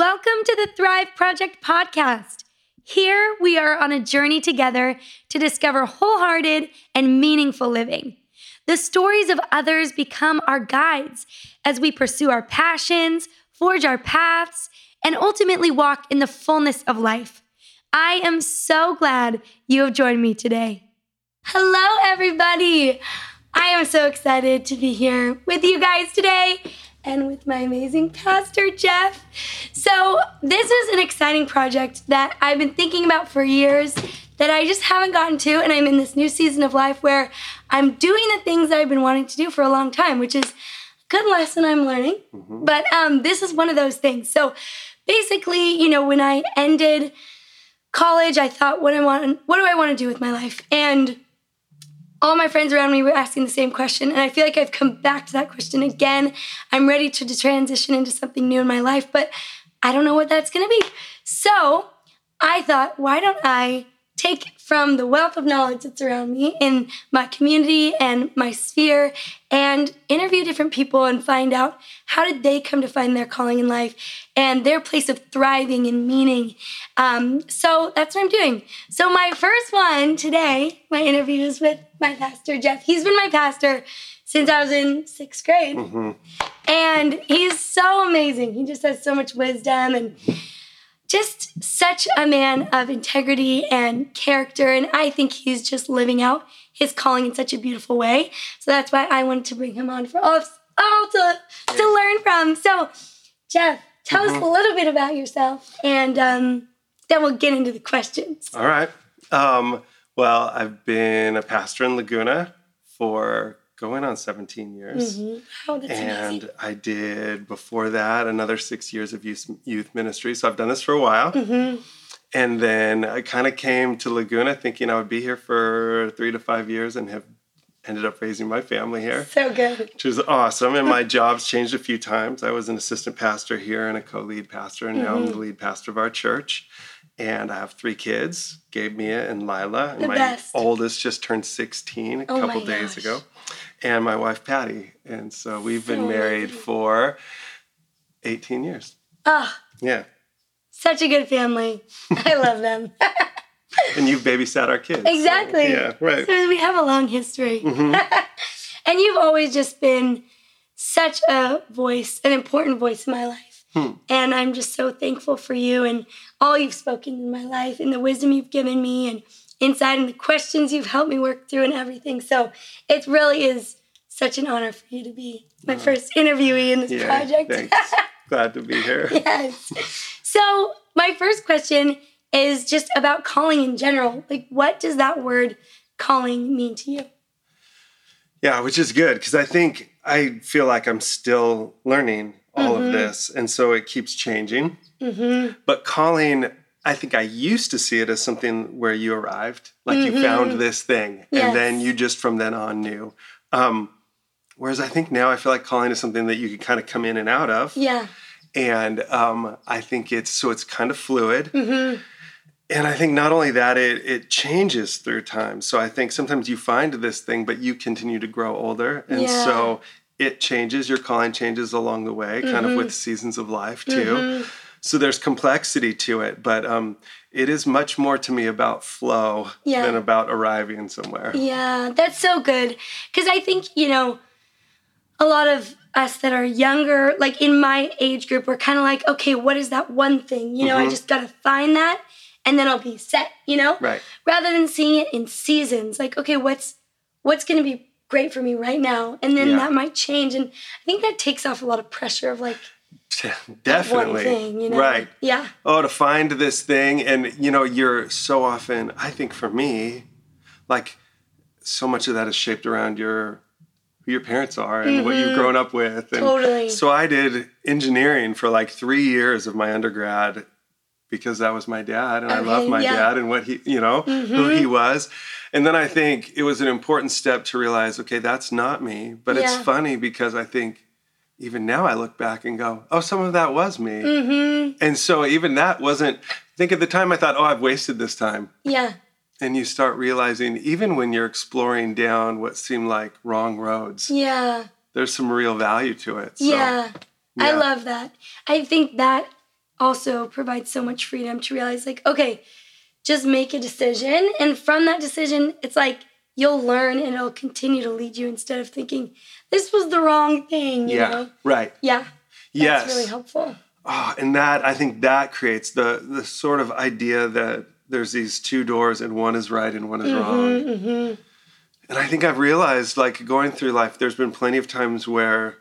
Welcome to the Thrive Project podcast. Here we are on a journey together to discover wholehearted and meaningful living. The stories of others become our guides as we pursue our passions, forge our paths, and ultimately walk in the fullness of life. I am so glad you have joined me today. Hello, everybody. I am so excited to be here with you guys today and with my amazing pastor, Jeff. So, this is an exciting project that I've been thinking about for years that I just haven't gotten to. And I'm in this new season of life where I'm doing the things that I've been wanting to do for a long time, which is a good lesson I'm learning. Mm-hmm. But um, this is one of those things. So, basically, you know, when I ended college, I thought, what I want, what do I want to do with my life? And all my friends around me were asking the same question. And I feel like I've come back to that question again. I'm ready to transition into something new in my life, but I don't know what that's going to be. So I thought, why don't I take from the wealth of knowledge that's around me in my community and my sphere and interview different people and find out how did they come to find their calling in life and their place of thriving and meaning um, so that's what i'm doing so my first one today my interview is with my pastor jeff he's been my pastor since i was in sixth grade mm-hmm. and he's so amazing he just has so much wisdom and just such a man of integrity and character. And I think he's just living out his calling in such a beautiful way. So that's why I wanted to bring him on for all, of, all to, to learn from. So, Jeff, tell mm-hmm. us a little bit about yourself and um, then we'll get into the questions. All right. Um, well, I've been a pastor in Laguna for going on 17 years. Mm-hmm. Oh, and amazing. I did before that another six years of youth, youth ministry. So I've done this for a while. Mm-hmm. And then I kind of came to Laguna thinking I would be here for three to five years and have ended up raising my family here. So good. Which is awesome. And my job's changed a few times. I was an assistant pastor here and a co lead pastor, and mm-hmm. now I'm the mm-hmm. lead pastor of our church. And I have three kids Gabe, Mia, and Lila. And the my best. oldest just turned 16 a oh couple days ago and my wife Patty. And so we've been married for 18 years. Ah. Oh, yeah. Such a good family. I love them. and you've babysat our kids. Exactly. So, yeah, right. So we have a long history. Mm-hmm. and you've always just been such a voice, an important voice in my life. Hmm. And I'm just so thankful for you and all you've spoken in my life and the wisdom you've given me and insight and the questions you've helped me work through and everything. So it really is such an honor for you to be my first interviewee in this yeah, project. Thanks. Glad to be here. yes. So my first question is just about calling in general. Like, what does that word calling mean to you? Yeah, which is good because I think I feel like I'm still learning all mm-hmm. of this. And so it keeps changing. Mm-hmm. But calling, I think I used to see it as something where you arrived, like mm-hmm. you found this thing, yes. and then you just from then on knew. Um, whereas I think now I feel like calling is something that you can kind of come in and out of. Yeah. And um, I think it's so it's kind of fluid. And I think not only that, it it changes through time. So I think sometimes you find this thing, but you continue to grow older, and yeah. so it changes. Your calling changes along the way, kind mm-hmm. of with seasons of life too. Mm-hmm so there's complexity to it but um, it is much more to me about flow yeah. than about arriving somewhere yeah that's so good because i think you know a lot of us that are younger like in my age group we're kind of like okay what is that one thing you know mm-hmm. i just gotta find that and then i'll be set you know right rather than seeing it in seasons like okay what's what's gonna be great for me right now and then yeah. that might change and i think that takes off a lot of pressure of like Definitely. Thing, you know? Right. Yeah. Oh, to find this thing. And, you know, you're so often, I think for me, like so much of that is shaped around your who your parents are and mm-hmm. what you've mm-hmm. grown up with. And totally. So I did engineering for like three years of my undergrad because that was my dad and okay, I love my yeah. dad and what he, you know, mm-hmm. who he was. And then I think it was an important step to realize, okay, that's not me. But yeah. it's funny because I think even now I look back and go, oh, some of that was me. Mm-hmm. And so even that wasn't, I think at the time I thought, oh, I've wasted this time. Yeah. And you start realizing, even when you're exploring down what seem like wrong roads, yeah, there's some real value to it. So, yeah. yeah. I love that. I think that also provides so much freedom to realize, like, okay, just make a decision. And from that decision, it's like you'll learn and it'll continue to lead you instead of thinking, this was the wrong thing. You yeah. Know? Right. Yeah. Yes. That's really helpful. Oh, and that I think that creates the the sort of idea that there's these two doors and one is right and one is Mm-hmm, wrong. And I think I've realized, like going through life, there's been plenty of times where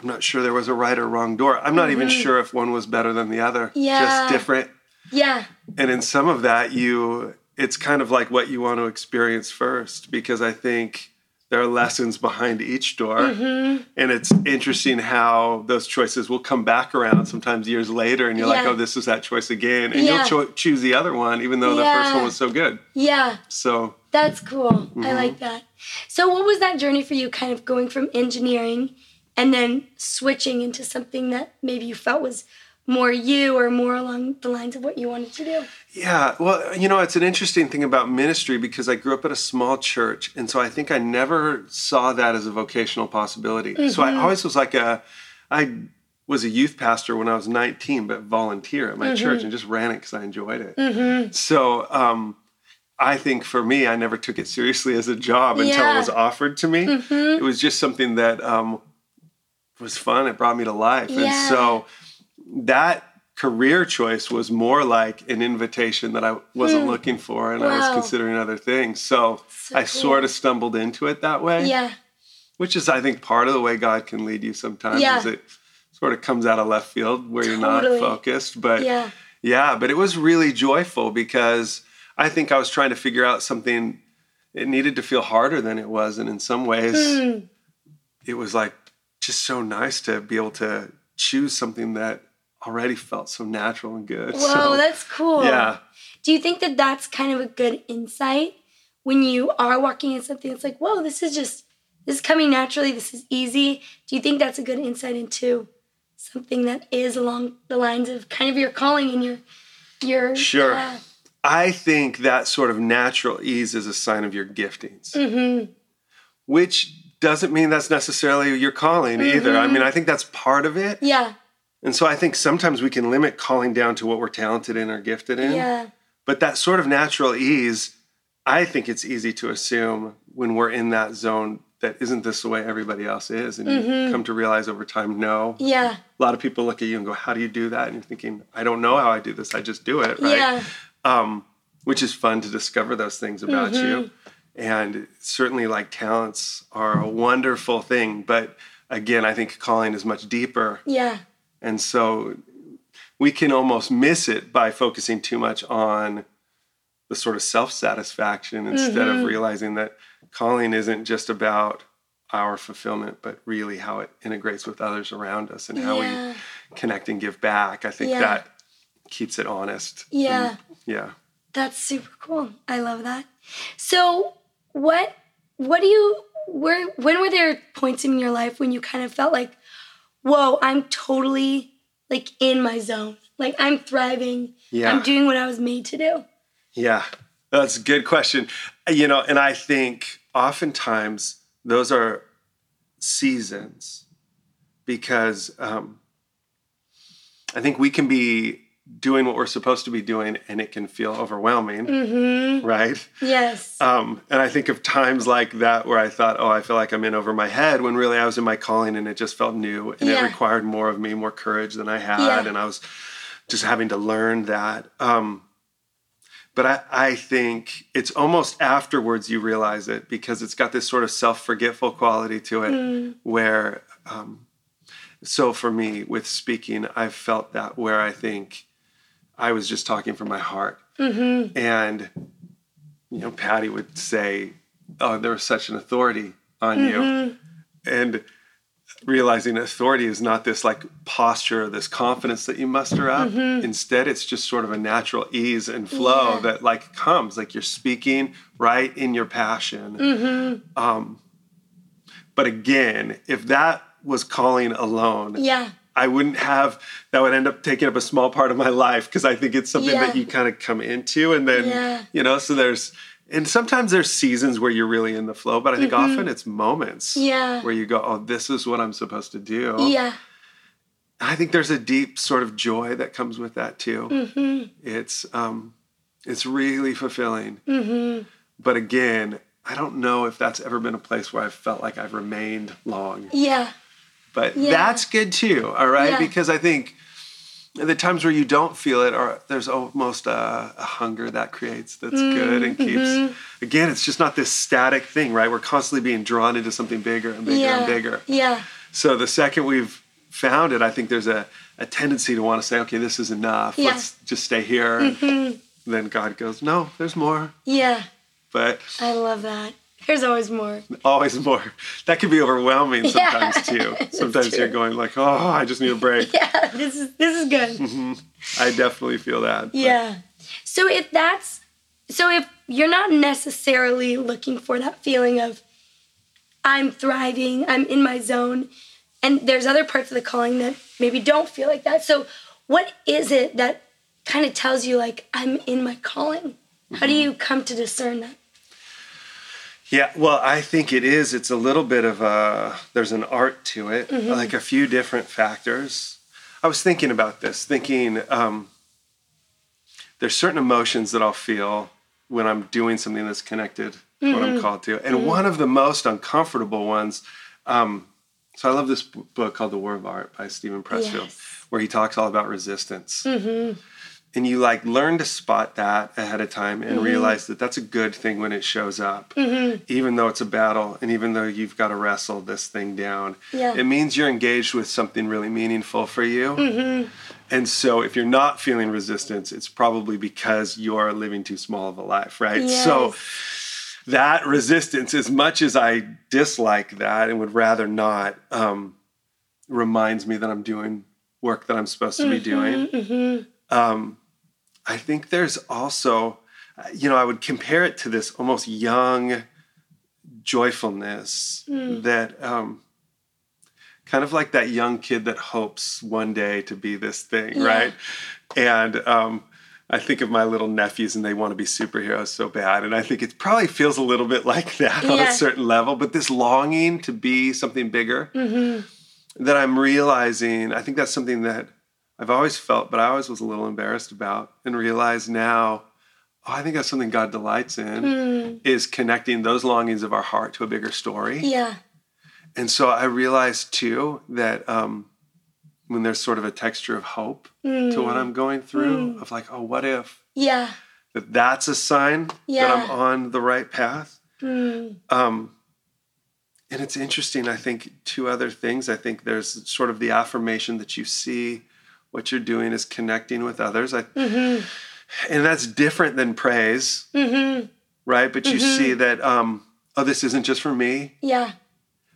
I'm not sure there was a right or wrong door. I'm not even sure if one was better than the other. Mm-hmm. Yeah. Just different. Yeah. And in some of that, you it's kind of like what you want to experience first, because I think there are lessons behind each door. Mm-hmm. And it's interesting how those choices will come back around sometimes years later, and you're like, oh, this is that choice again. And Yeah. you'll cho- choose the other one, even though the first one was so good. Yeah. So, That's cool. Mm-hmm. I like that. So, what was that journey for you, kind of going from engineering and then switching into something that maybe you felt was more you or more along the lines of what you wanted to do? Yeah, well, you know, it's an interesting thing about ministry because I grew up at a small church, and so I think I never saw that as a vocational possibility. So I always was like a, I was a youth pastor when I was 19, but volunteer at my church and just ran it because I enjoyed it. So um, I think for me, I never took it seriously as a job until Yeah. it was offered to me. It was just something that um, was fun. It brought me to life, and so that career choice was more like an invitation that I wasn't looking for, and I was considering other things. So, So I cool. sort of stumbled into it that way, Yeah. which is, I think, part of the way God can lead you sometimes. Yeah. Is it sort of comes out of left field where you're not focused, but Yeah. yeah, but it was really joyful because I think I was trying to figure out something. It needed to feel harder than it was, and in some ways, Mm. it was like just so nice to be able to choose something that already felt so natural and good. Whoa, so, that's cool. yeah, Do you think that that's kind of a good insight when you are walking in something that's like, whoa, this is just, this is coming naturally, this is easy? Do you think that's a good insight into something that is along the lines of kind of your calling and your, your, Sure. uh, I think that sort of natural ease is a sign of your giftings, mhm. which doesn't mean that's necessarily your calling either. I Mm-hmm. mean, I think that's part of it. yeah, And so I think sometimes we can limit calling down to what we're talented in or gifted in. yeah, But that sort of natural ease, I think it's easy to assume when we're in that zone that isn't this the way everybody else is. And you come to realize over time, no. yeah, A lot of people look at you and go, How do you do that? And you're thinking, I don't know how I do this. I just do it. Right. yeah, Um, which is fun to discover those things about you. And certainly, like talents are a wonderful thing. But again, I think calling is much deeper. yeah, And so we can almost miss it by focusing too much on the sort of self satisfaction instead of mm-hmm. realizing that calling isn't just about our fulfillment, but really how it integrates with others around us and how Yeah. we connect and give back. I think Yeah. that keeps it honest. yeah. And, yeah. That's super cool. I love that. So, what what do you where when were there points in your life when you kind of felt like, "Whoa, I'm totally like in my zone. Like I'm thriving. Yeah. I'm doing what I was made to do." Yeah, that's a good question. You know, and I think oftentimes those are seasons because um, I think we can be doing what we're supposed to be doing and it can feel overwhelming, Mhm. right? Yes. Um, and I think of times like that where I thought, oh, I feel like I'm in over my head when really I was in my calling and it just felt new and Yeah. it required more of me, more courage than I had. Yeah. And I was just having to learn that. Um, but I, I think it's almost afterwards you realize it because it's got this sort of self forgetful quality to it Mm. where, um, so for me with speaking, I've felt that where I think I was just talking from my heart. Mhm. And, you know, Patty would say, Oh, there was such an authority on you. Mhm. And realizing authority is not this like posture, this confidence that you muster up. Instead, it's just sort of a natural ease and flow Yeah. that like comes, like you're speaking right in your passion. Mhm. Um, but again, if that was calling alone, Yeah. I wouldn't have that would end up taking up a small part of my life because I think it's something that you kind of come into and then Yeah. you know so there's and sometimes there's seasons where you're really in the flow but I think often it's moments Mm-hmm. Yeah. where you go oh this is what I'm supposed to do Yeah. I think there's a deep sort of joy that comes with that too. Mm-hmm. It's um, it's really fulfilling. Mm-hmm. But again, I don't know if that's ever been a place where I've felt like I've remained long. Yeah. But Yeah. that's good too, all right? Yeah. Because I think the times where you don't feel it, or there's almost a, a hunger that creates that's good and keeps. Mm-hmm. Again, it's just not this static thing, right? We're constantly being drawn into something bigger and bigger yeah. and bigger. Yeah. So the second we've found it, I think there's a, a tendency to want to say, okay, this is enough. Yeah. Let's just stay here. Mm-hmm. Then God goes, no, there's more. Yeah. But I love that. There's always more. always more. That can be overwhelming Yeah, sometimes too. that's Sometimes you're going like, oh, I just need a break. Yeah. This is this is good. Mm-hmm. I definitely feel that. but- Yeah. So if that's so if you're not necessarily looking for that feeling of I'm thriving, I'm in my zone, and there's other parts of the calling that maybe don't feel like that. So what is it that kind of tells you like I'm in my calling? How do you come to discern that? Yeah, well, I think it is. It's a little bit of a, there's an art to it, Mm-hmm. like a few different factors. I was thinking about this, thinking um, there's certain emotions that I'll feel when I'm doing something that's connected to what Mm-hmm. I'm called to. And one of the most uncomfortable ones, um, so I love this book called The War of Art by Steven Pressfield, Yes. where he talks all about resistance. Mm-hmm. And you like learn to spot that ahead of time Mm-hmm. and realize that that's a good thing when it shows up, even though it's a battle and even though you've got to wrestle this thing down. Yeah. It means you're engaged with something really meaningful for you. Mm-hmm. And so if you're not feeling resistance, it's probably because you're living too small of a life, right? So that resistance, as much as I dislike that and would rather not, um, reminds me that I'm doing work that I'm supposed to be doing. Mm-hmm. Um, I think there's also, you know, I would compare it to this almost young joyfulness that, um, kind of like that young kid that hopes one day to be this thing, Yeah. right? And um, I think of my little nephews and they want to be superheroes so bad. And I think it probably feels a little bit like that on a certain level, but this longing to be something bigger Mm-hmm. that I'm realizing, I think that's something that I've always felt, but I always was a little embarrassed about and realize now, oh, I think that's something God delights in Mm. is connecting those longings of our heart to a bigger story. Yeah. And so I realized too that um, when there's sort of a texture of hope to what I'm going through, of like, oh, what if Yeah. that that's a sign that I'm on the right path? Mm. Um, and it's interesting. I think two other things. I think there's sort of the affirmation that you see what you're doing is connecting with others. I, Mm-hmm. and that's different than praise, Mm-hmm. right? But you see that, um, oh, this isn't just for me. Yeah.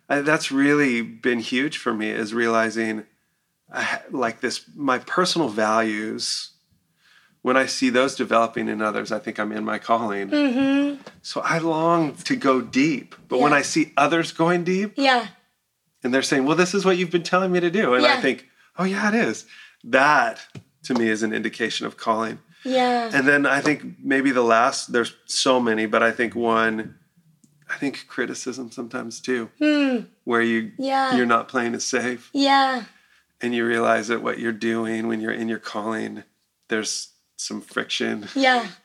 I, that's really been huge for me is realizing I, like this, my personal values. When I see those developing in others, I think I'm in my calling. Mm-hmm. So I long to go deep. But when I see others going deep, Yeah. and they're saying, "Well, this is what you've been telling me to do," and I think, "Oh yeah, it is." That to me is an indication of calling. Yeah. And then I think maybe the last. There's so many, but I think one. I think criticism sometimes too, Hmm. where you Yeah. you're not playing it safe, Yeah. and you realize that what you're doing when you're in your calling, there's some friction. Yeah.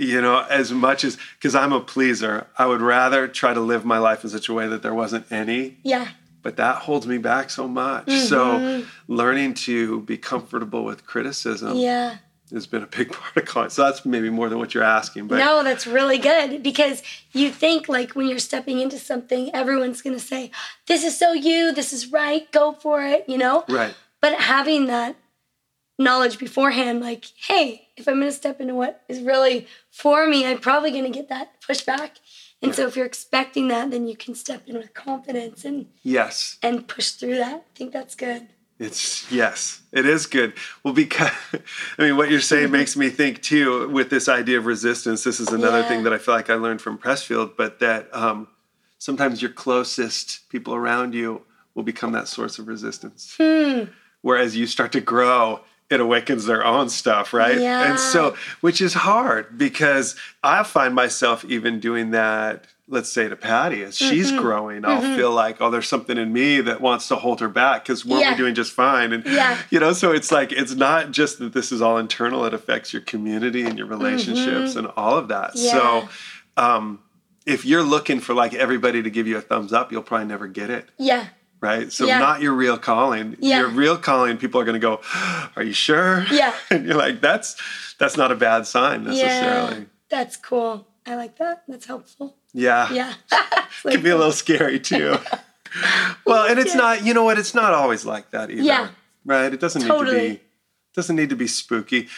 You know, as much as because I'm a pleaser, I would rather try to live my life in such a way that there wasn't any Yeah. But that holds me back so much. So mm-hmm. learning to be comfortable with criticism Yeah. has been a big part of college. So that's maybe more than what you're asking, but No, that's really good because you think like when you're stepping into something, everyone's gonna say, "This is so you. This is right. Go for it." You know. right. But having that knowledge beforehand, like, hey, if I'm gonna step into what is really for me, I'm probably gonna get that pushback. And so if you're expecting that, then you can step in with confidence and Yes. and push through that. I think that's good. It's yes, it is good. Well, because I mean, what you're saying makes me think too. With this idea of resistance, this is another Yeah. thing that I feel like I learned from Pressfield. But that um, sometimes your closest people around you will become that source of resistance. Hmm. Whereas you start to grow, it awakens their own stuff, right? Yeah. And so, which is hard because I find myself even doing that. Let's say to Patty, as she's Mm-hmm. growing, I'll feel like, oh, there's something in me that wants to hold her back because weren't Yeah. we doing just fine? And Yeah. you know, so it's like it's not just that this is all internal; it affects your community and your relationships and all of that. Mm-hmm. Yeah. So, um, if you're looking for like everybody to give you a thumbs up, you'll probably never get it Yeah. Right? So Yeah. not your real calling. Yeah. Your real calling, people are going to go, "Are you sure?" Yeah. and you're like, "That's that's not a bad sign Yeah. necessarily." That's cool. I like that. That's helpful. Yeah, Yeah. it can be a little scary too. well, and it's Yeah. not. You know what? It's not always like that either. Yeah. Right. It doesn't need to be. Doesn't need to be spooky.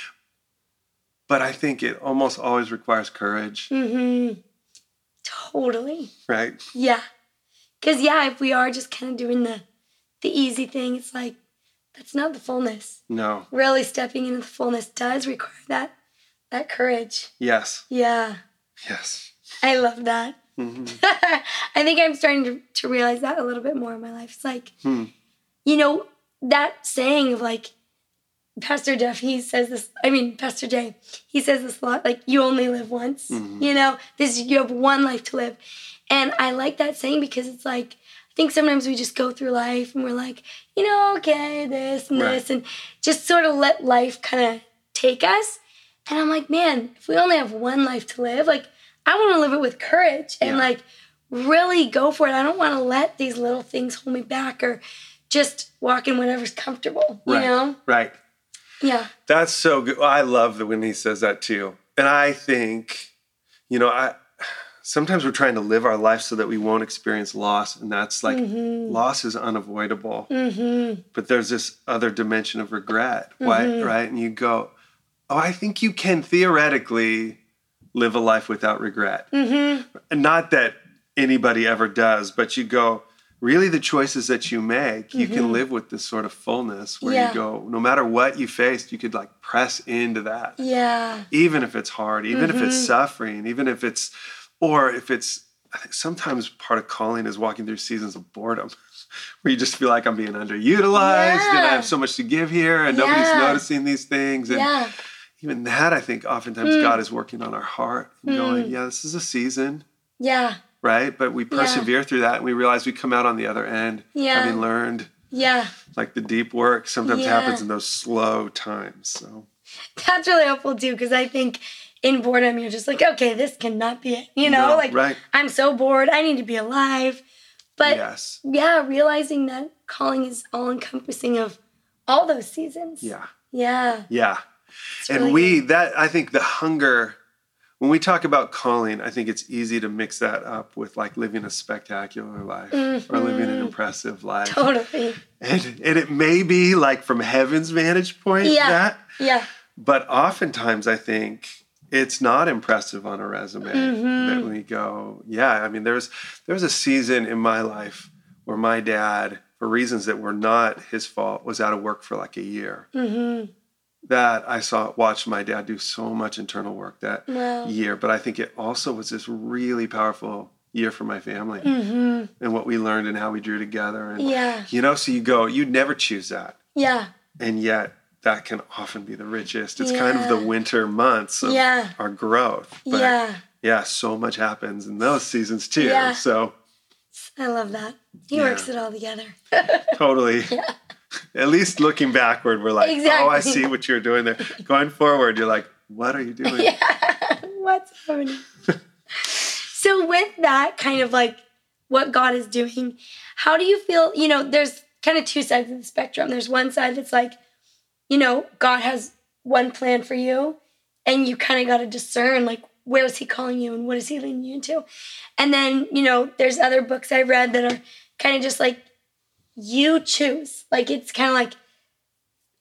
But I think it almost always requires courage, Mm-hmm. Totally. right? Yeah. Cause yeah, if we are just kind of doing the the easy thing, it's like that's not the fullness. No. Really stepping into the fullness does require that that courage. Yes. Yeah. Yes. I love that. hmm I think I'm starting to, to realize that a little bit more in my life. It's like, Hmm. you know, that saying of like, Pastor Jeff, he says this, I mean, Pastor Jay, he says this a lot, like, you only live once, Mhm. you know, this, you have one life to live. And I like that saying because it's like, I think sometimes we just go through life and we're like, you know, okay, this and Right. this, and just sort of let life kind of take us. And I'm like, man, if we only have one life to live, like, I want to live it with courage and Yeah. like really go for it. I don't want to let these little things hold me back or just walk in whatever's comfortable, you Right. know? Right. Yeah. That's so good. I love that when he says that too. And I think, you know, I sometimes we're trying to live our life so that we won't experience loss, and that's like Mhm. loss is unavoidable. Mm-hmm. But there's this other dimension of regret, right? Mhm. Right? And you go, oh, I think you can theoretically live a life without regret. Mm-hmm. And not that anybody ever does, but you go, really the choices that you make, you can Mhm. live with this sort of fullness where Yeah. you go, no matter what you faced, you could like press into that. Yeah. Even if it's hard, even if it's Mhm. suffering, even if it's, or if it's, I think sometimes part of calling is walking through seasons of boredom where you just feel like I'm being underutilized and I have so much to give here and nobody's noticing these things. And Yeah. even that, I think oftentimes Mm. God is working on our heart and going, Mm. yeah, this is a season Yeah. right? But we persevere through that and we realize we come out on the other end Yeah. having learned Yeah. like the deep work sometimes Yeah. happens in those slow times. So That's really helpful too, because I think in boredom you're just like, okay, this cannot be it. You know, No, like right. I'm so bored. I need to be alive. But yes. yeah, realizing that calling is all encompassing of all those seasons. Yeah. Yeah. Yeah. It's and really we good. that I think the hunger when we talk about calling, I think it's easy to mix that up with like living a spectacular life or living an Mhm. impressive life. totally. And, and it may be like from heaven's vantage point Yeah. that, Yeah. But oftentimes, I think it's not impressive on a resume Mhm. that we go, yeah. I mean, there's there's a season in my life where my dad, for reasons that were not his fault, was out of work for like a year. Mm-hmm. That I saw watched my dad do so much internal work that Wow. year. But I think it also was this really powerful year for my family Mm-hmm. and what we learned and how we drew together. And Yeah. you know, so you go, you'd never choose that Yeah. and yet that can often be the richest. It's kind of the winter months of Yeah. our growth. But yeah. yeah, so much happens in those seasons too. Yeah. So I love that. He Yeah. works it all together. totally. Yeah. At least looking backward, we're like, oh, I see what you're doing there. Going forward, you're like, what are you doing? yeah. What's happening? so with that kind of like what God is doing, how do you feel, you know, there's kind of two sides of the spectrum. There's one side that's like, you know, God has one plan for you and you kind of got to discern like where is he calling you and what is he leading you into? And then, you know, there's other books I've read that are kind of just like you choose. Like it's kind of like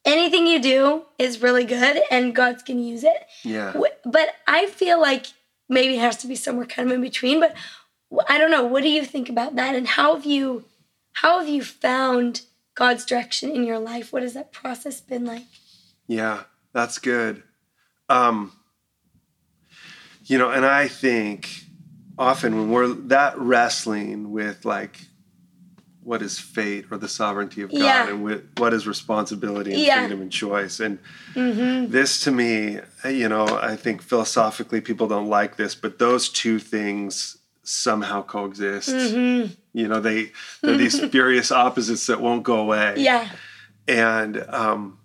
anything you do is really good and God's going to use it. Yeah. But I feel like maybe it has to be somewhere kind of in between. But I don't know. What do you think about that? And how have you, how have you found God's direction in your life? What has that process been like? Yeah, that's good. Um, you know, and I think often when we're that wrestling with like, what is fate or the sovereignty of God Yeah. and wh- what is responsibility and Yeah. freedom and choice. And Mm-hmm. this to me, you know, I think philosophically people don't like this, but those two things somehow coexist. Mm-hmm. You know, they they're these furious opposites that won't go away. Yeah. And um,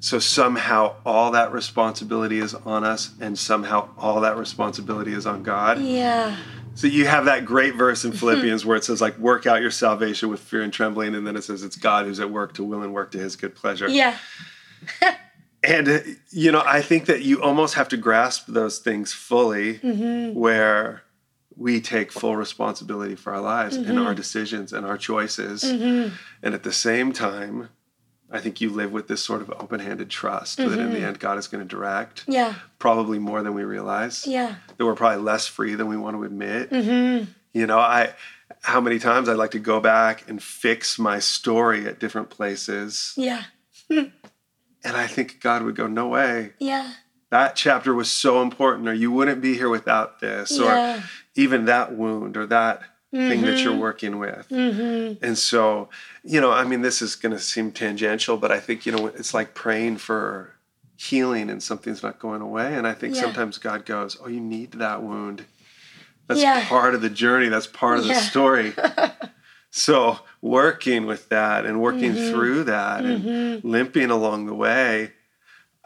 so somehow all that responsibility is on us, and somehow all that responsibility is on God. Yeah. So you have that great verse in Philippians where it says, like, work out your salvation with fear and trembling, and then it says it's God who's at work to will and work to His good pleasure. Yeah. And uh, you know, I think that you almost have to grasp those things fully, Mm-hmm. where we take full responsibility for our lives and Mm-hmm. our decisions and our choices, and at the same time. I think you live with this sort of open-handed trust that in the end God is going to direct, Yeah. probably more than we realize. Yeah. That we're probably less free than we want to admit. Mm-hmm. You know, I how many times I'd like to go back and fix my story at different places, Yeah. and I think God would go, "No way, Yeah. That chapter was so important, or you wouldn't be here without this, Yeah. or even that wound, or that thing that you're working with." Mm-hmm. And so, you know, I mean, this is going to seem tangential, but I think you know, it's like praying for healing and something's not going away, and I think Yeah. sometimes God goes, "Oh, you need that wound." That's Yeah. part of the journey. That's part of the story. so working with that and working Mm-hmm. through that and limping along the way,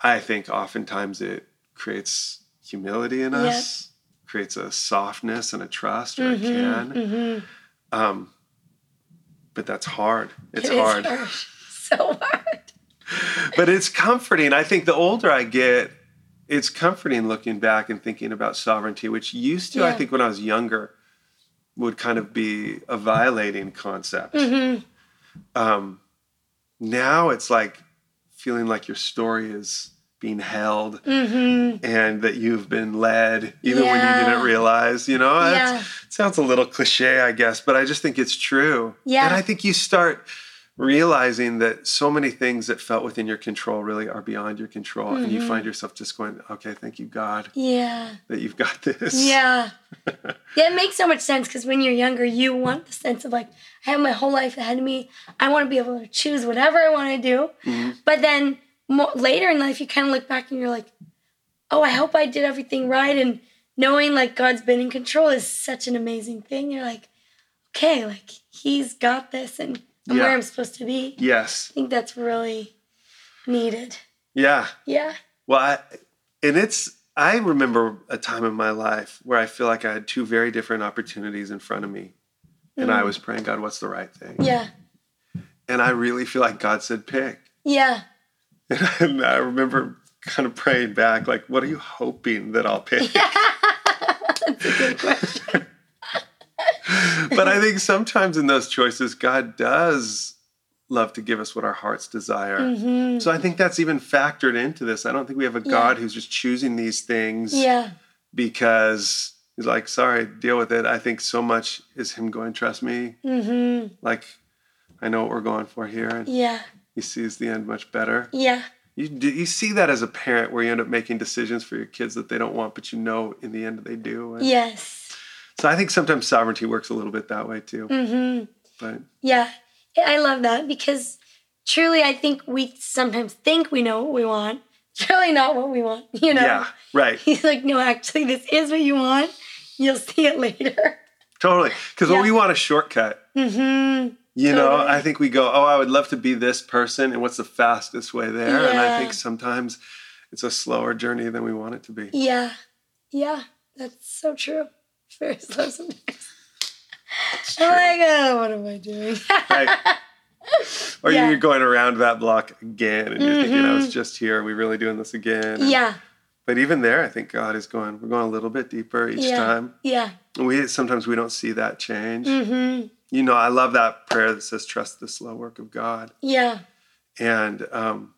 I think oftentimes it creates humility in Yeah. us, creates a softness and a trust, or it can. Mm-hmm. Um, but that's hard. It's It hard. hard. So hard. but it's comforting. I think the older I get, it's comforting looking back and thinking about sovereignty, which used to, I think, when I was younger, would kind of be a violating concept. Mm-hmm. Um, now it's like feeling like your story is being held Mm-hmm. and that you've been led even when you didn't realize you know Yeah. It sounds a little cliche i guess but i just think it's true Yeah. and i think you start realizing that so many things that felt within your control really are beyond your control and Mm-hmm. you find yourself just going okay thank you god Yeah. that you've got this Yeah. yeah, it makes so much sense because when you're younger, you want the sense of like, I have my whole life ahead of me. I want to be able to choose whatever I want to do. Mhm. But then more, later in life, you kind of look back and you're like, oh, I hope I did everything right. And knowing like God's been in control is such an amazing thing. You're like, okay, like He's got this and I'm Yeah. where I'm supposed to be. yes I think that's really needed. yeah Yeah. Well, I, and it's, I remember a time in my life where I feel like I had two very different opportunities in front of me. And I was praying, God, what's the right thing? Mm. Yeah. And I really feel like God said, pick. Yeah. And I remember kind of praying back, like, what are you hoping that I'll pick? Yeah. That's a good question. But I think sometimes in those choices, God does love to give us what our hearts desire. hmm So I think that's even factored into this. I don't think we have a God who's just choosing these things. Yeah. because he's like, sorry, deal with it. I think so much is him going, trust me. Mm-hmm. Like, I know what we're going for here. And Yeah. he sees the end much better. Yeah. You, do you see that as a parent where you end up making decisions for your kids that they don't want, but you know in the end they do. And Yes. So I think sometimes sovereignty works a little bit that way too. hmm But Yeah. I love that because truly I think we sometimes think we know what we want. It's really not what we want, you know? yeah, right. He's like, no, actually, this is what you want. You'll see it later. Totally. Because Yeah. when we want a shortcut, hmm you know, Totally. I think we go, oh, I would love to be this person. And what's the fastest way there? And I think sometimes it's a slower journey than we want it to be. Yeah. Yeah. That's so true. Very slow sometimes. I'm like, oh, what am I doing? Right. Or Yeah. you're going around that block again and you're thinking, I was Mhm. just here. Are we really doing this again? And- yeah. But even there, I think God is going, we're going a little bit deeper each Yeah. time. Yeah. And we sometimes we don't see that change. Mm-hmm. You know, I love that prayer that says, trust the slow work of God. Yeah. And um,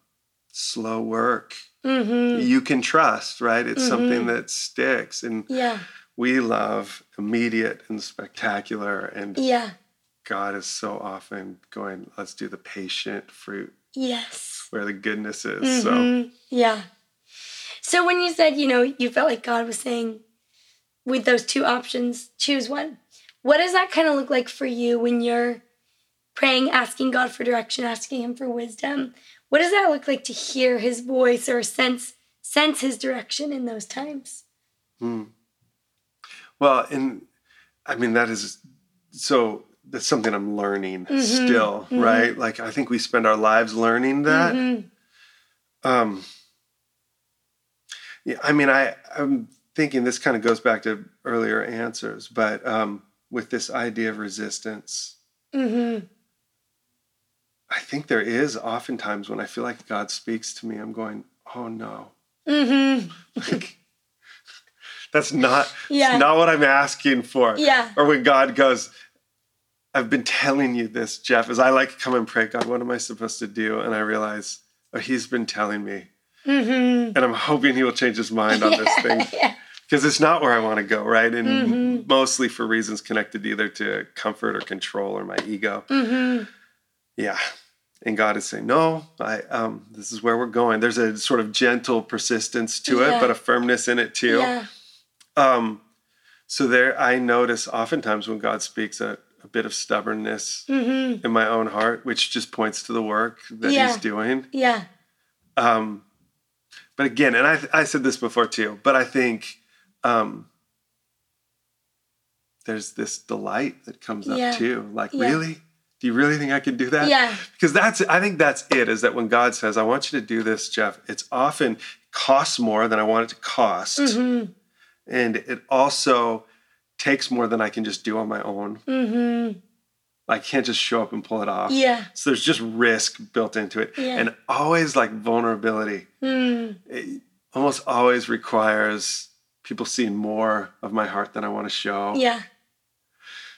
slow work, Mm-hmm. you can trust, right? It's something Mhm. that sticks. And Yeah. We love immediate and spectacular. And Yeah. God is so often going, let's do the patient fruit Yes. where the goodness is. So Mhm. Yeah. So when you said, you know, you felt like God was saying, with those two options, choose one. What does that kind of look like for you when you're praying, asking God for direction, asking Him for wisdom. What does that look like to hear His voice or sense sense His direction in those times? Hmm. Well, and I mean that is so that's something I'm learning Mhm, still, mhm. right? Like I think we spend our lives learning that. Mhm. Um, yeah, I mean, I I'm thinking this kind of goes back to earlier answers, but um, with this idea of resistance, Mhm. I think there is oftentimes when I feel like God speaks to me, I'm going, "Oh no, Mhm. like, that's not Yeah. not what I'm asking for." Yeah. Or when God goes, "I've been telling you this, Jeff." As I like come and pray, God, what am I supposed to do? And I realize, oh, He's been telling me, Mhm. and I'm hoping He will change His mind on this thing. yeah. because it's not where I want to go, right? And Mhm. mostly for reasons connected either to comfort or control or my ego. Mhm. Yeah. And God is saying, no, I um, this is where we're going. There's a sort of gentle persistence to Yeah. it, but a firmness in it too. Yeah. Um, so there, I notice oftentimes when God speaks a, a bit of stubbornness Mhm. in my own heart, which just points to the work that Yeah. He's doing. Yeah. Um, but again, and I, I said this before too, but I think um, there's this delight that comes up too. Like, Yeah. really? Do you really think I could do that? Yeah. Because that's, I think that's it, is that when God says, I want you to do this, Jeff, it's often costs more than I want it to cost. Mhm. And it also takes more than I can just do on my own. Mhm. I can't just show up and pull it off. Yeah. So there's just risk built into it. Yeah. And always like vulnerability. Mm. it almost always requires people seeing more of my heart than I want to show. Yeah.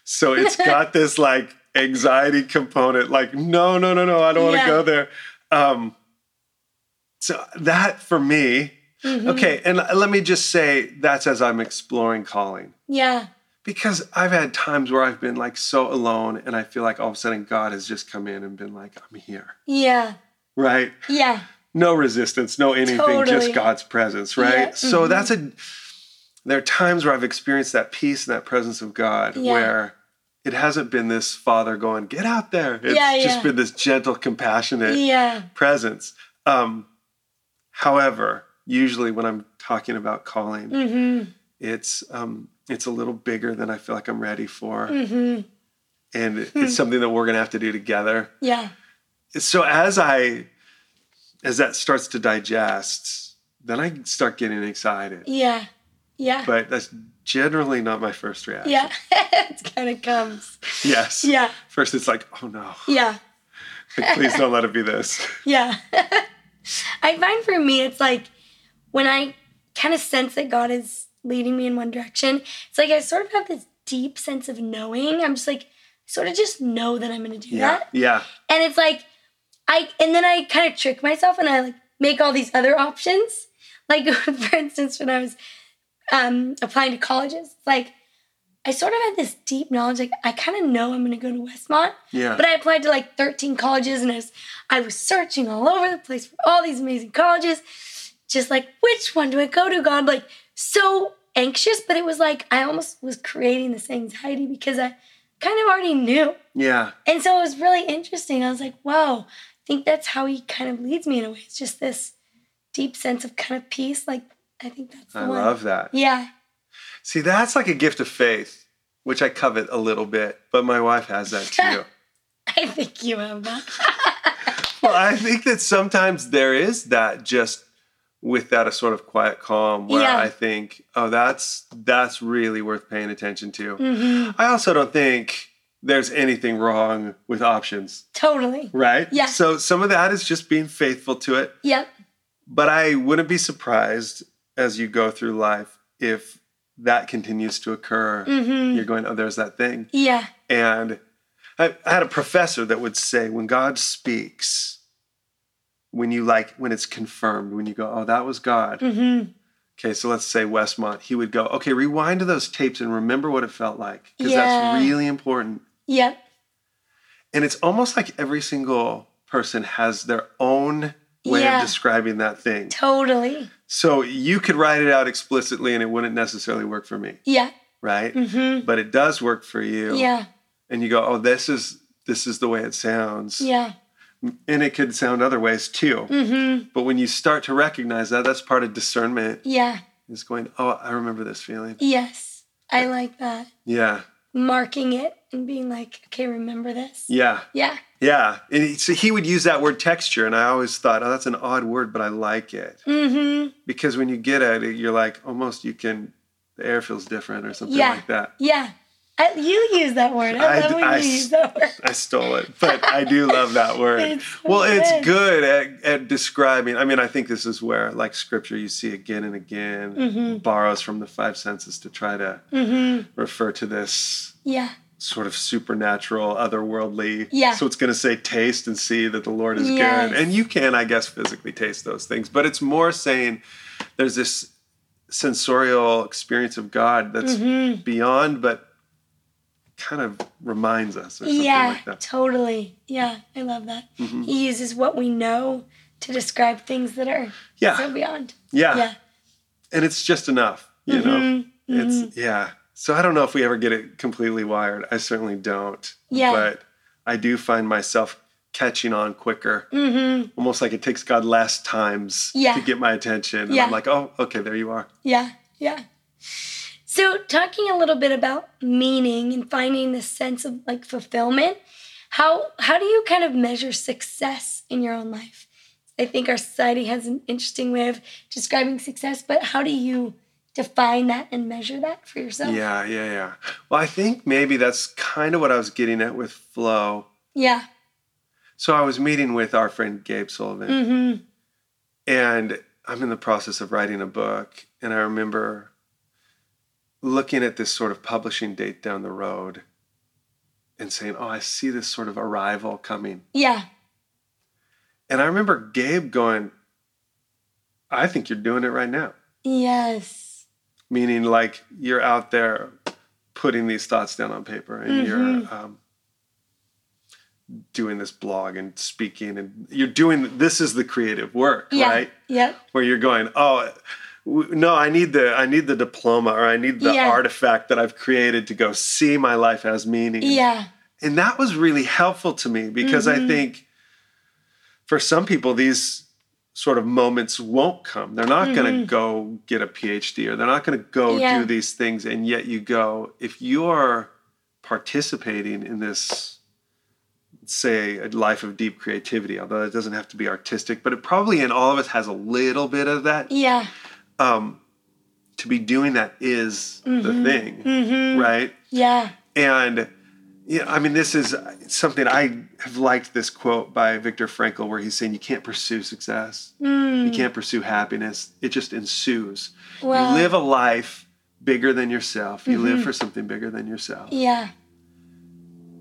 So it's got this like anxiety component, like, no, no, no, no, I don't want to go there. Um, so that for me, Mhm. okay, and let me just say that's as I'm exploring calling. Yeah. Because I've had times where I've been like so alone and I feel like all of a sudden God has just come in and been like, I'm here. Yeah. Right? Yeah. no resistance, no anything, Totally. just God's presence, right? Yeah, So mhm. that's a there are times where I've experienced that peace and that presence of God Yeah. where it hasn't been this father going, get out there. It's Yeah, just been this gentle, compassionate presence. Um, however, usually when I'm talking about calling, Mhm. it's um, it's a little bigger than I feel like I'm ready for. Mhm. And it- Hmm. it's something that we're gonna have to do together. Yeah. so as i as that starts to digest then i start getting excited Yeah. Yeah. but that's generally not my first reaction Yeah. it kind of comes. yes Yeah. first it's like oh no Yeah. Like, please don't let it be this Yeah. I find for me, it's like when I kind of sense that God is leading me in one direction, it's like I sort of have this deep sense of knowing. I'm just like, sort of just know that I'm going to do yeah that. yeah And it's like, I, and then I kind of trick myself and I like make all these other options. Like, for instance, when I was um, applying to colleges, like, I sort of had this deep knowledge, like, I kind of know I'm going to go to Westmont. yeah But I applied to like 13 colleges and I was, I was searching all over the place for all these amazing colleges. Just like, which one do I go to, God? Like, so anxious, but it was like I almost was creating this anxiety because I kind of already knew. yeah And so it was really interesting. I was like, wow, I think that's how he kind of leads me in a way. It's just this deep sense of kind of peace. Like, I think that's i one. love that Yeah. see that's like a gift of faith which i covet a little bit but my wife has that too I think you have that. well i think that sometimes there is that just with that a sort of quiet calm where Yeah. i think oh that's that's really worth paying attention to hmm I also don't think there's anything wrong with options, Totally. right? Yeah. So some of that is just being faithful to it. Yep. But I wouldn't be surprised as you go through life if that continues to occur. hmm You're going, oh, there's that thing. Yeah. And I, I had a professor that would say, when God speaks, when you like, when it's confirmed, when you go, oh, that was God. hmm Okay, so let's say Westmont, he would go, okay, rewind to those tapes and remember what it felt like. Because Yeah. that's really important. Yep. And it's almost like every single person has their own way Yeah. of describing that thing. Totally. So you could write it out explicitly and it wouldn't necessarily work for me, Yeah. right? hmm But it does work for you. Yeah. And you go, oh, this is this is the way it sounds. Yeah. And it could sound other ways too. Mm-hmm. But when you start to recognize that, that's part of discernment Yeah. is going, oh, I remember this feeling. Yes. I like that. Yeah. Marking it and being like, okay, remember this. Yeah. Yeah. Yeah. And he, so he would use that word texture. And I always thought, oh, that's an odd word, but I like it. Mm-hmm. Because when you get at it, you're like, almost you can, the air feels different or something Yeah. like that. Yeah. I, you use that word. I, I- love when I you use that word. I stole it, but I do love that word. It's so well, it's good. good at, at describing. I mean, I think this is where, like scripture, you see again and again, Mhm. borrows from the five senses to try to Mm-hmm. refer to this Yeah. sort of supernatural, otherworldly. Yeah. So it's going to say, taste and see that the Lord is Yes. good. And you can, I guess, physically taste those things, but it's more saying there's this sensorial experience of God that's Mm-hmm. beyond, but kind of reminds us or something Yeah. like that. Totally. Yeah. I love that. Mhm. He uses what we know to describe things that are Yeah. so beyond. Yeah. Yeah. And it's just enough, you know? Mhm. Mhm. It's, yeah. So I don't know if we ever get it completely wired. I certainly don't. Yeah. But I do find myself catching on quicker. Mhm. Almost like it takes God less times Yeah. to get my attention. And Yeah. I'm like, oh, okay, there you are. Yeah, yeah. So, talking a little bit about meaning and finding this sense of like fulfillment, how how do you kind of measure success in your own life? I think our society has an interesting way of describing success, but how do you define that and measure that for yourself? Yeah, yeah, yeah. Well, I think maybe that's kind of what I was getting at with flow. Yeah. So I was meeting with our friend Gabe Sullivan, Mm-hmm. and I'm in the process of writing a book. And I remember looking at this sort of publishing date down the road and saying, Oh, I see this sort of arrival coming. Yeah. And I remember Gabe going, I think you're doing it right now. Yes. Meaning, like, you're out there putting these thoughts down on paper and Mhm. you're um, doing this blog and speaking, and you're doing this is the creative work, Yeah. right? Yep. Where you're going, oh, no, I need the I need the diploma or I need the Yeah. artifact that I've created to go see my life has meaning. Yeah. And that was really helpful to me because I Mhm. think for some people, these sort of moments won't come. They're not going to go get a PhD or they're not going to go Yeah. do these things. And yet you go, if you're participating in this, say, a life of deep creativity, although it doesn't have to be artistic, but it probably in all of us has a little bit of that. Yeah. Um, to be doing that is the Mhm. thing, Mm-hmm. right? Yeah. And yeah, I mean, this is something I have liked this quote by Viktor Frankl where he's saying you can't pursue success, Mm. you can't pursue happiness. It just ensues. You live a life bigger than yourself. You live Mhm. for something bigger than yourself, Yeah.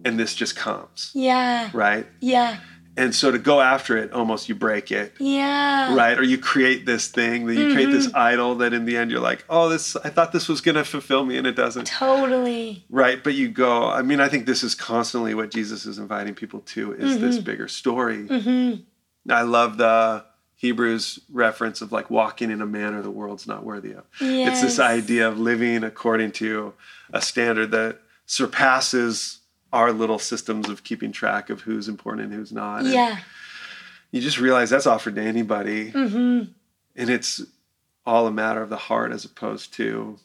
and this just comes, Yeah. right? Yeah. And so to go after it, almost you break it. Yeah. Right, or you create this thing that you create this Mhm. idol that in the end you're like, oh, this I thought this was gonna fulfill me and it doesn't. Totally. Right, but you go. I mean, I think this is constantly what Jesus is inviting people to is this Mhm. bigger story. Mm-hmm. I love the Hebrews reference of like walking in a manner the world's not worthy of. It's this idea of living according to a standard that surpasses our little systems of keeping track of who's important and who's not. And Yeah. you just realize that's offered to anybody, Mm-hmm. and it's all a matter of the heart as opposed to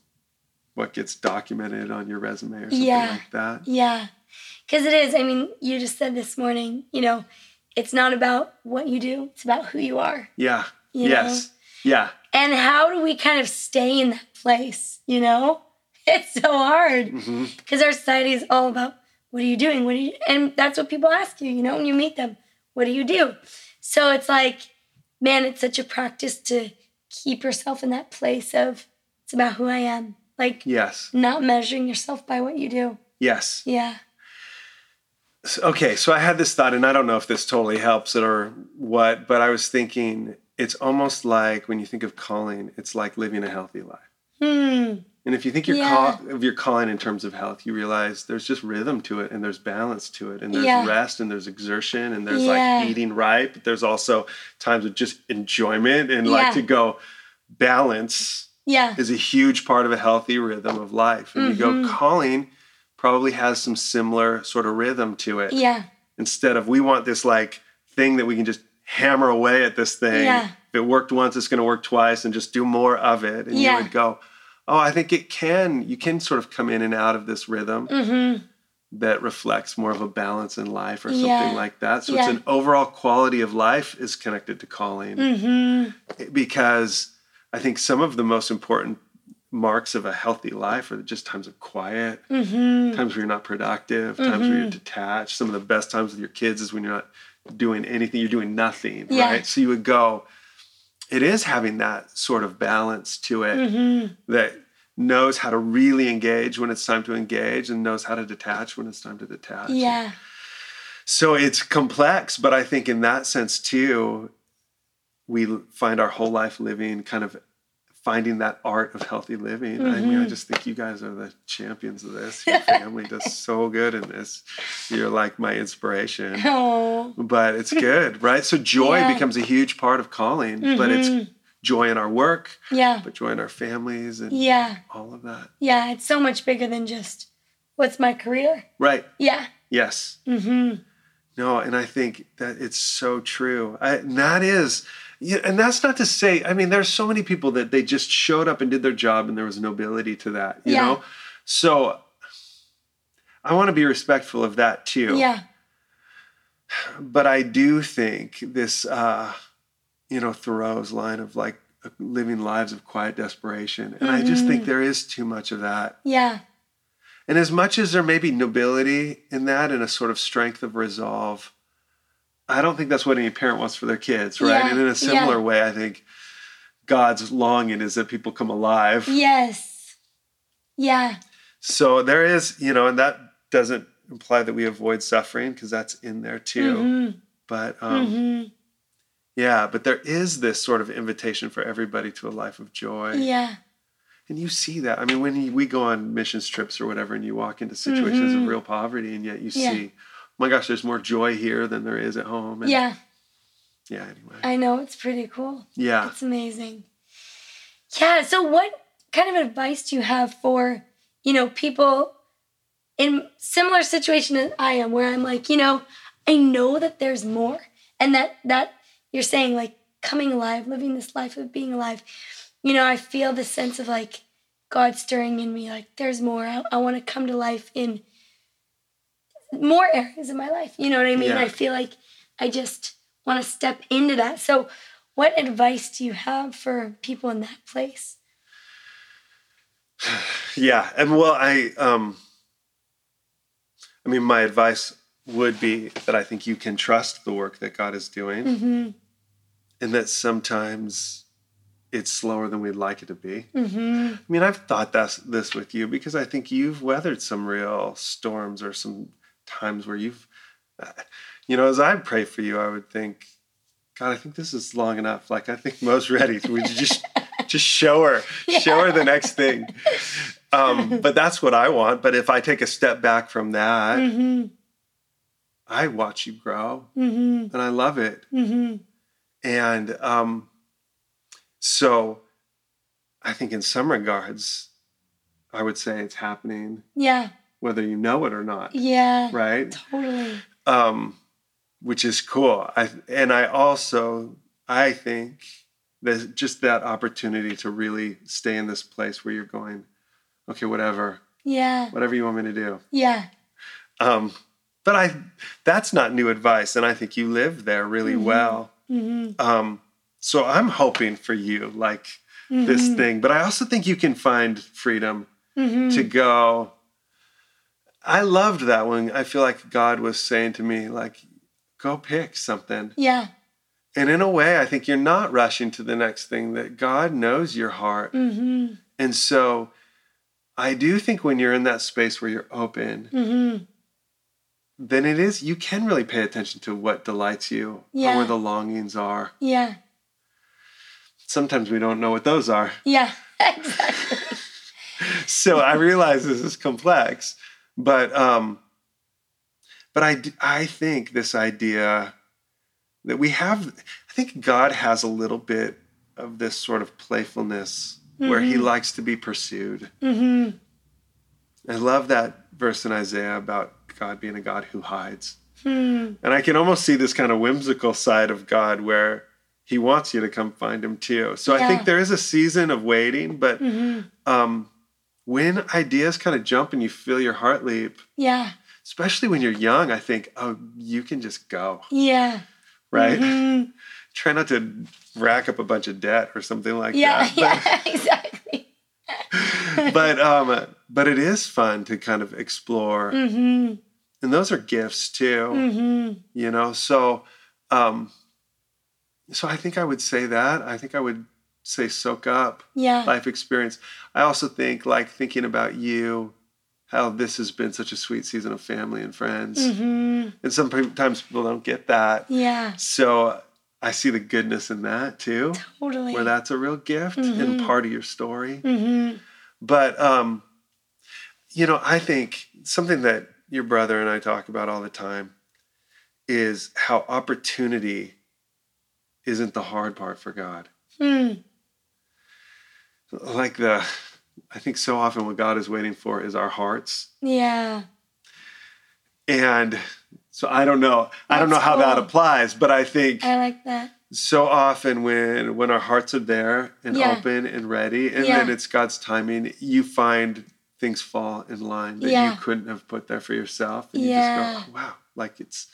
what gets documented on your resume or something Yeah. like that. Yeah. Because it is. I mean, you just said this morning, you know, it's not about what you do, it's about who you are. Yeah. You yes. Yeah. And how do we kind of stay in that place, you know? It's so hard because our society is all about what are you doing? What are you and that's what people ask you, you know, when you meet them. What do you do? So it's like, man, it's such a practice to keep yourself in that place of it's about who I am. Like Yes. not measuring yourself by what you do. Yes. Yeah. Okay. So I had this thought, and I don't know if this totally helps it or what, but I was thinking it's almost like when you think of calling, it's like living a healthy life. Hmm. And if you think your Yeah. call of your calling in terms of health, you realize there's just rhythm to it, and there's balance to it, and there's Yeah. rest, and there's exertion, and there's Yeah. like eating right, but there's also times of just enjoyment and like to go balance Yeah. is a huge part of a healthy rhythm of life. And you Mhm. go calling probably has some similar sort of rhythm to it. Yeah. Instead of we want this like thing that we can just hammer away at this thing. Yeah. If it worked once, it's going to work twice, and just do more of it. And you would go, oh, I think it can. You can sort of come in and out of this rhythm Mm-hmm. that reflects more of a balance in life or something Yeah. like that. So it's an overall quality of life is connected to calling Mm-hmm. because I think some of the most important marks of a healthy life are just times of quiet, Mm-hmm. times where you're not productive, times where you're detached. Some of the best times with your kids is when you're not doing anything, you're doing nothing, Yeah. right? So you would go, it is having that sort of balance to it Mm-hmm. that knows how to really engage when it's time to engage and knows how to detach when it's time to detach. Yeah. So it's complex, but I think in that sense too, we find our whole life living kind of finding that art of healthy living. I mean, I Mhm. just think you guys are the champions of this. Your family does so good in this. You're like my inspiration. Oh. But it's good, right? So joy Yeah. becomes a huge part of calling, but it's Mhm. joy in our work, Yeah. but joy in our families and Yeah. all of that. Yeah. It's so much bigger than just what's my career. Right. Yeah. Yes. Mm-hmm. No, and I think that it's so true. I, and that is, yeah, and that's not to say. I mean, there's so many people that they just showed up and did their job, and there was nobility to that. You Yeah. know, so I want to be respectful of that too. Yeah. But I do think this, uh, you know, Thoreau's line of like living lives of quiet desperation, and I just think Mhm. there is too much of that. Yeah. And as much as there may be nobility in that and a sort of strength of resolve, I don't think that's what any parent wants for their kids, right? Yeah, And in a yeah. similar way, I think God's longing is that people come alive. Yes. Yeah. So there is, you know, and that doesn't imply that we avoid suffering because that's in there too. Mm-hmm. But um, hmm yeah, but there is this sort of invitation for everybody to a life of joy. Yeah. And you see that. I mean, when we go on missions trips or whatever, and you walk into situations Mhm. of real poverty, and yet you Yeah. see, my gosh, there's more joy here than there is at home. And Yeah. Yeah. Anyway. I know. It's pretty cool. Yeah. It's amazing. Yeah. So, what kind of advice do you have for, you know, people in similar situation as I am, where I'm like, you know, I know that there's more, and that that you're saying like coming alive, living this life of being alive. You know, I feel this sense of like God stirring in me, like there's more. I, I want to come to life in more areas of my life. You know what I mean? Yeah. I feel like I just want to step into that. So, what advice do you have for people in that place? Yeah. And well, I, um, I mean, my advice would be that I think you can trust the work that God is doing, Mm-hmm. and that sometimes it's slower than we'd like it to be. Mm-hmm. I mean, I've thought this this with you because I think you've weathered some real storms or some times where you've, you know, as I pray for you, I would think, God, I think this is long enough. Like I think Mo's ready. Would you just just show her, show her the next thing? Um, but that's what I want. But if I take a step back from that, Mm-hmm. I watch you grow, Mm-hmm. and I love it. Mm-hmm. And um, so I think in some regards, I would say it's happening Yeah. Whether you know it or not, Yeah. right? Totally. Um, which is cool. I and I also I think there's just that opportunity to really stay in this place where you're going, okay, whatever, Yeah. whatever you want me to do. Yeah. Um, but I that's not new advice, and I think you live there really Mhm. well. Mm-hmm. Um, so I'm hoping for you, like this thing. But I also think you can find freedom Mm-hmm. to go. I loved that when I feel like God was saying to me, like, go pick something. Yeah. And in a way, I think you're not rushing to the next thing, that God knows your heart. Mm-hmm. And so I do think when you're in that space where you're open, Mm-hmm. then it is, you can really pay attention to what delights you Yeah. or where the longings are. Yeah. Sometimes we don't know what those are. Yeah. Exactly. so I realize this is complex, but um, but I I think this idea that we have, I think God has a little bit of this sort of playfulness where He Mhm. likes to be pursued, Mm-hmm. I love that verse in Isaiah about God being a God who hides. Hmm. And I can almost see this kind of whimsical side of God where he wants you to come find him too. So I think there is a season of waiting, but Mhm. um, when ideas kind of jump and you feel your heart leap, Yeah. especially when you're young, I think, oh, you can just go, Yeah. right? Mhm. Try not to rack up a bunch of debt or something like Yeah. that. Yeah. exactly. But, but um, but it is fun to kind of explore, hmm and those are gifts too. hmm you know so um so i think i would say that i think i would say soak up Yeah. life experience i also think like thinking about you how this has been such a sweet season of family and friends hmm and sometimes people don't get that Yeah. so i see the goodness in that too Totally. where that's a real gift and Mhm. part of your story Mm-hmm. but um you know i think something that your brother and i talk about all the time is how opportunity isn't the hard part for god Mm. Like the i think so often what god is waiting for is our hearts Yeah. and so i don't know i don't know That's how that applies but i think I like that. so often when when our hearts are there and Yeah. open and ready and Yeah. then it's god's timing you find things fall in line that Yeah. you couldn't have put there for yourself and you Yeah. just go oh, wow like it's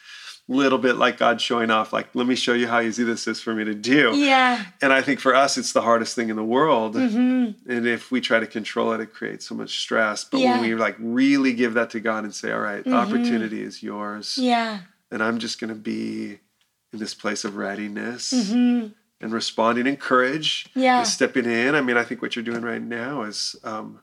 little bit like god showing off like let me show you how easy this is for me to do Yeah. and i think for us it's the hardest thing in the world hmm and if we try to control it it creates so much stress but Yeah. when we like really give that to god and say all right, Mhm. opportunity is yours Yeah. and i'm just going to be in this place of readiness hmm and responding in courage Yeah. and stepping in. I mean, I think what you're doing right now is um,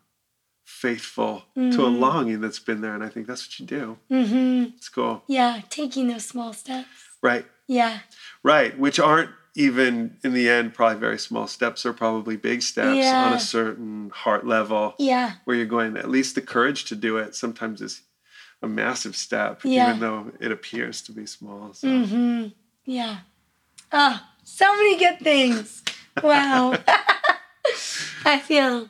faithful to a Mhm. longing that's been there. And I think that's what you do. hmm It's cool. Yeah. Taking those small steps. Right. Yeah. Right. Which aren't even in the end probably very small steps or probably big steps Yeah. on a certain heart level Yeah. where you're going, at least the courage to do it sometimes is a massive step, Yeah. even though it appears to be small. So. Mm-hmm. Yeah. Oh, so many good things. Wow. I feel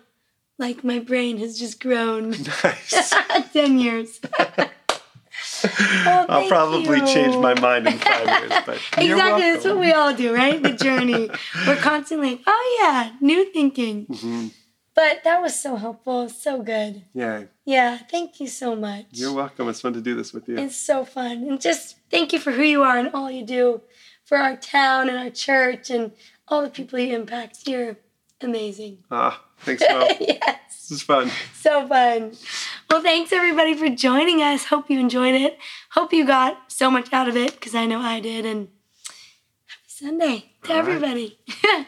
like my brain has just grown Nice. 10 years. I'll thank probably change my mind in five years, but exactly. That's what we all do, right? The journey. We're constantly like, oh, yeah, new thinking. Mhm. But that was so helpful. So good. Yeah, Yeah. Thank you so much. you're welcome. It's fun to do this with you. It's so fun. And just thank you for who you are and all you do for our town and our church and all the people you impact. You're amazing. Ah, thanks, Mo. yes. this is fun. So fun. Well, thanks everybody for joining us. Hope you enjoyed it. Hope you got so much out of it because I know I did. And happy Sunday to All right. everybody.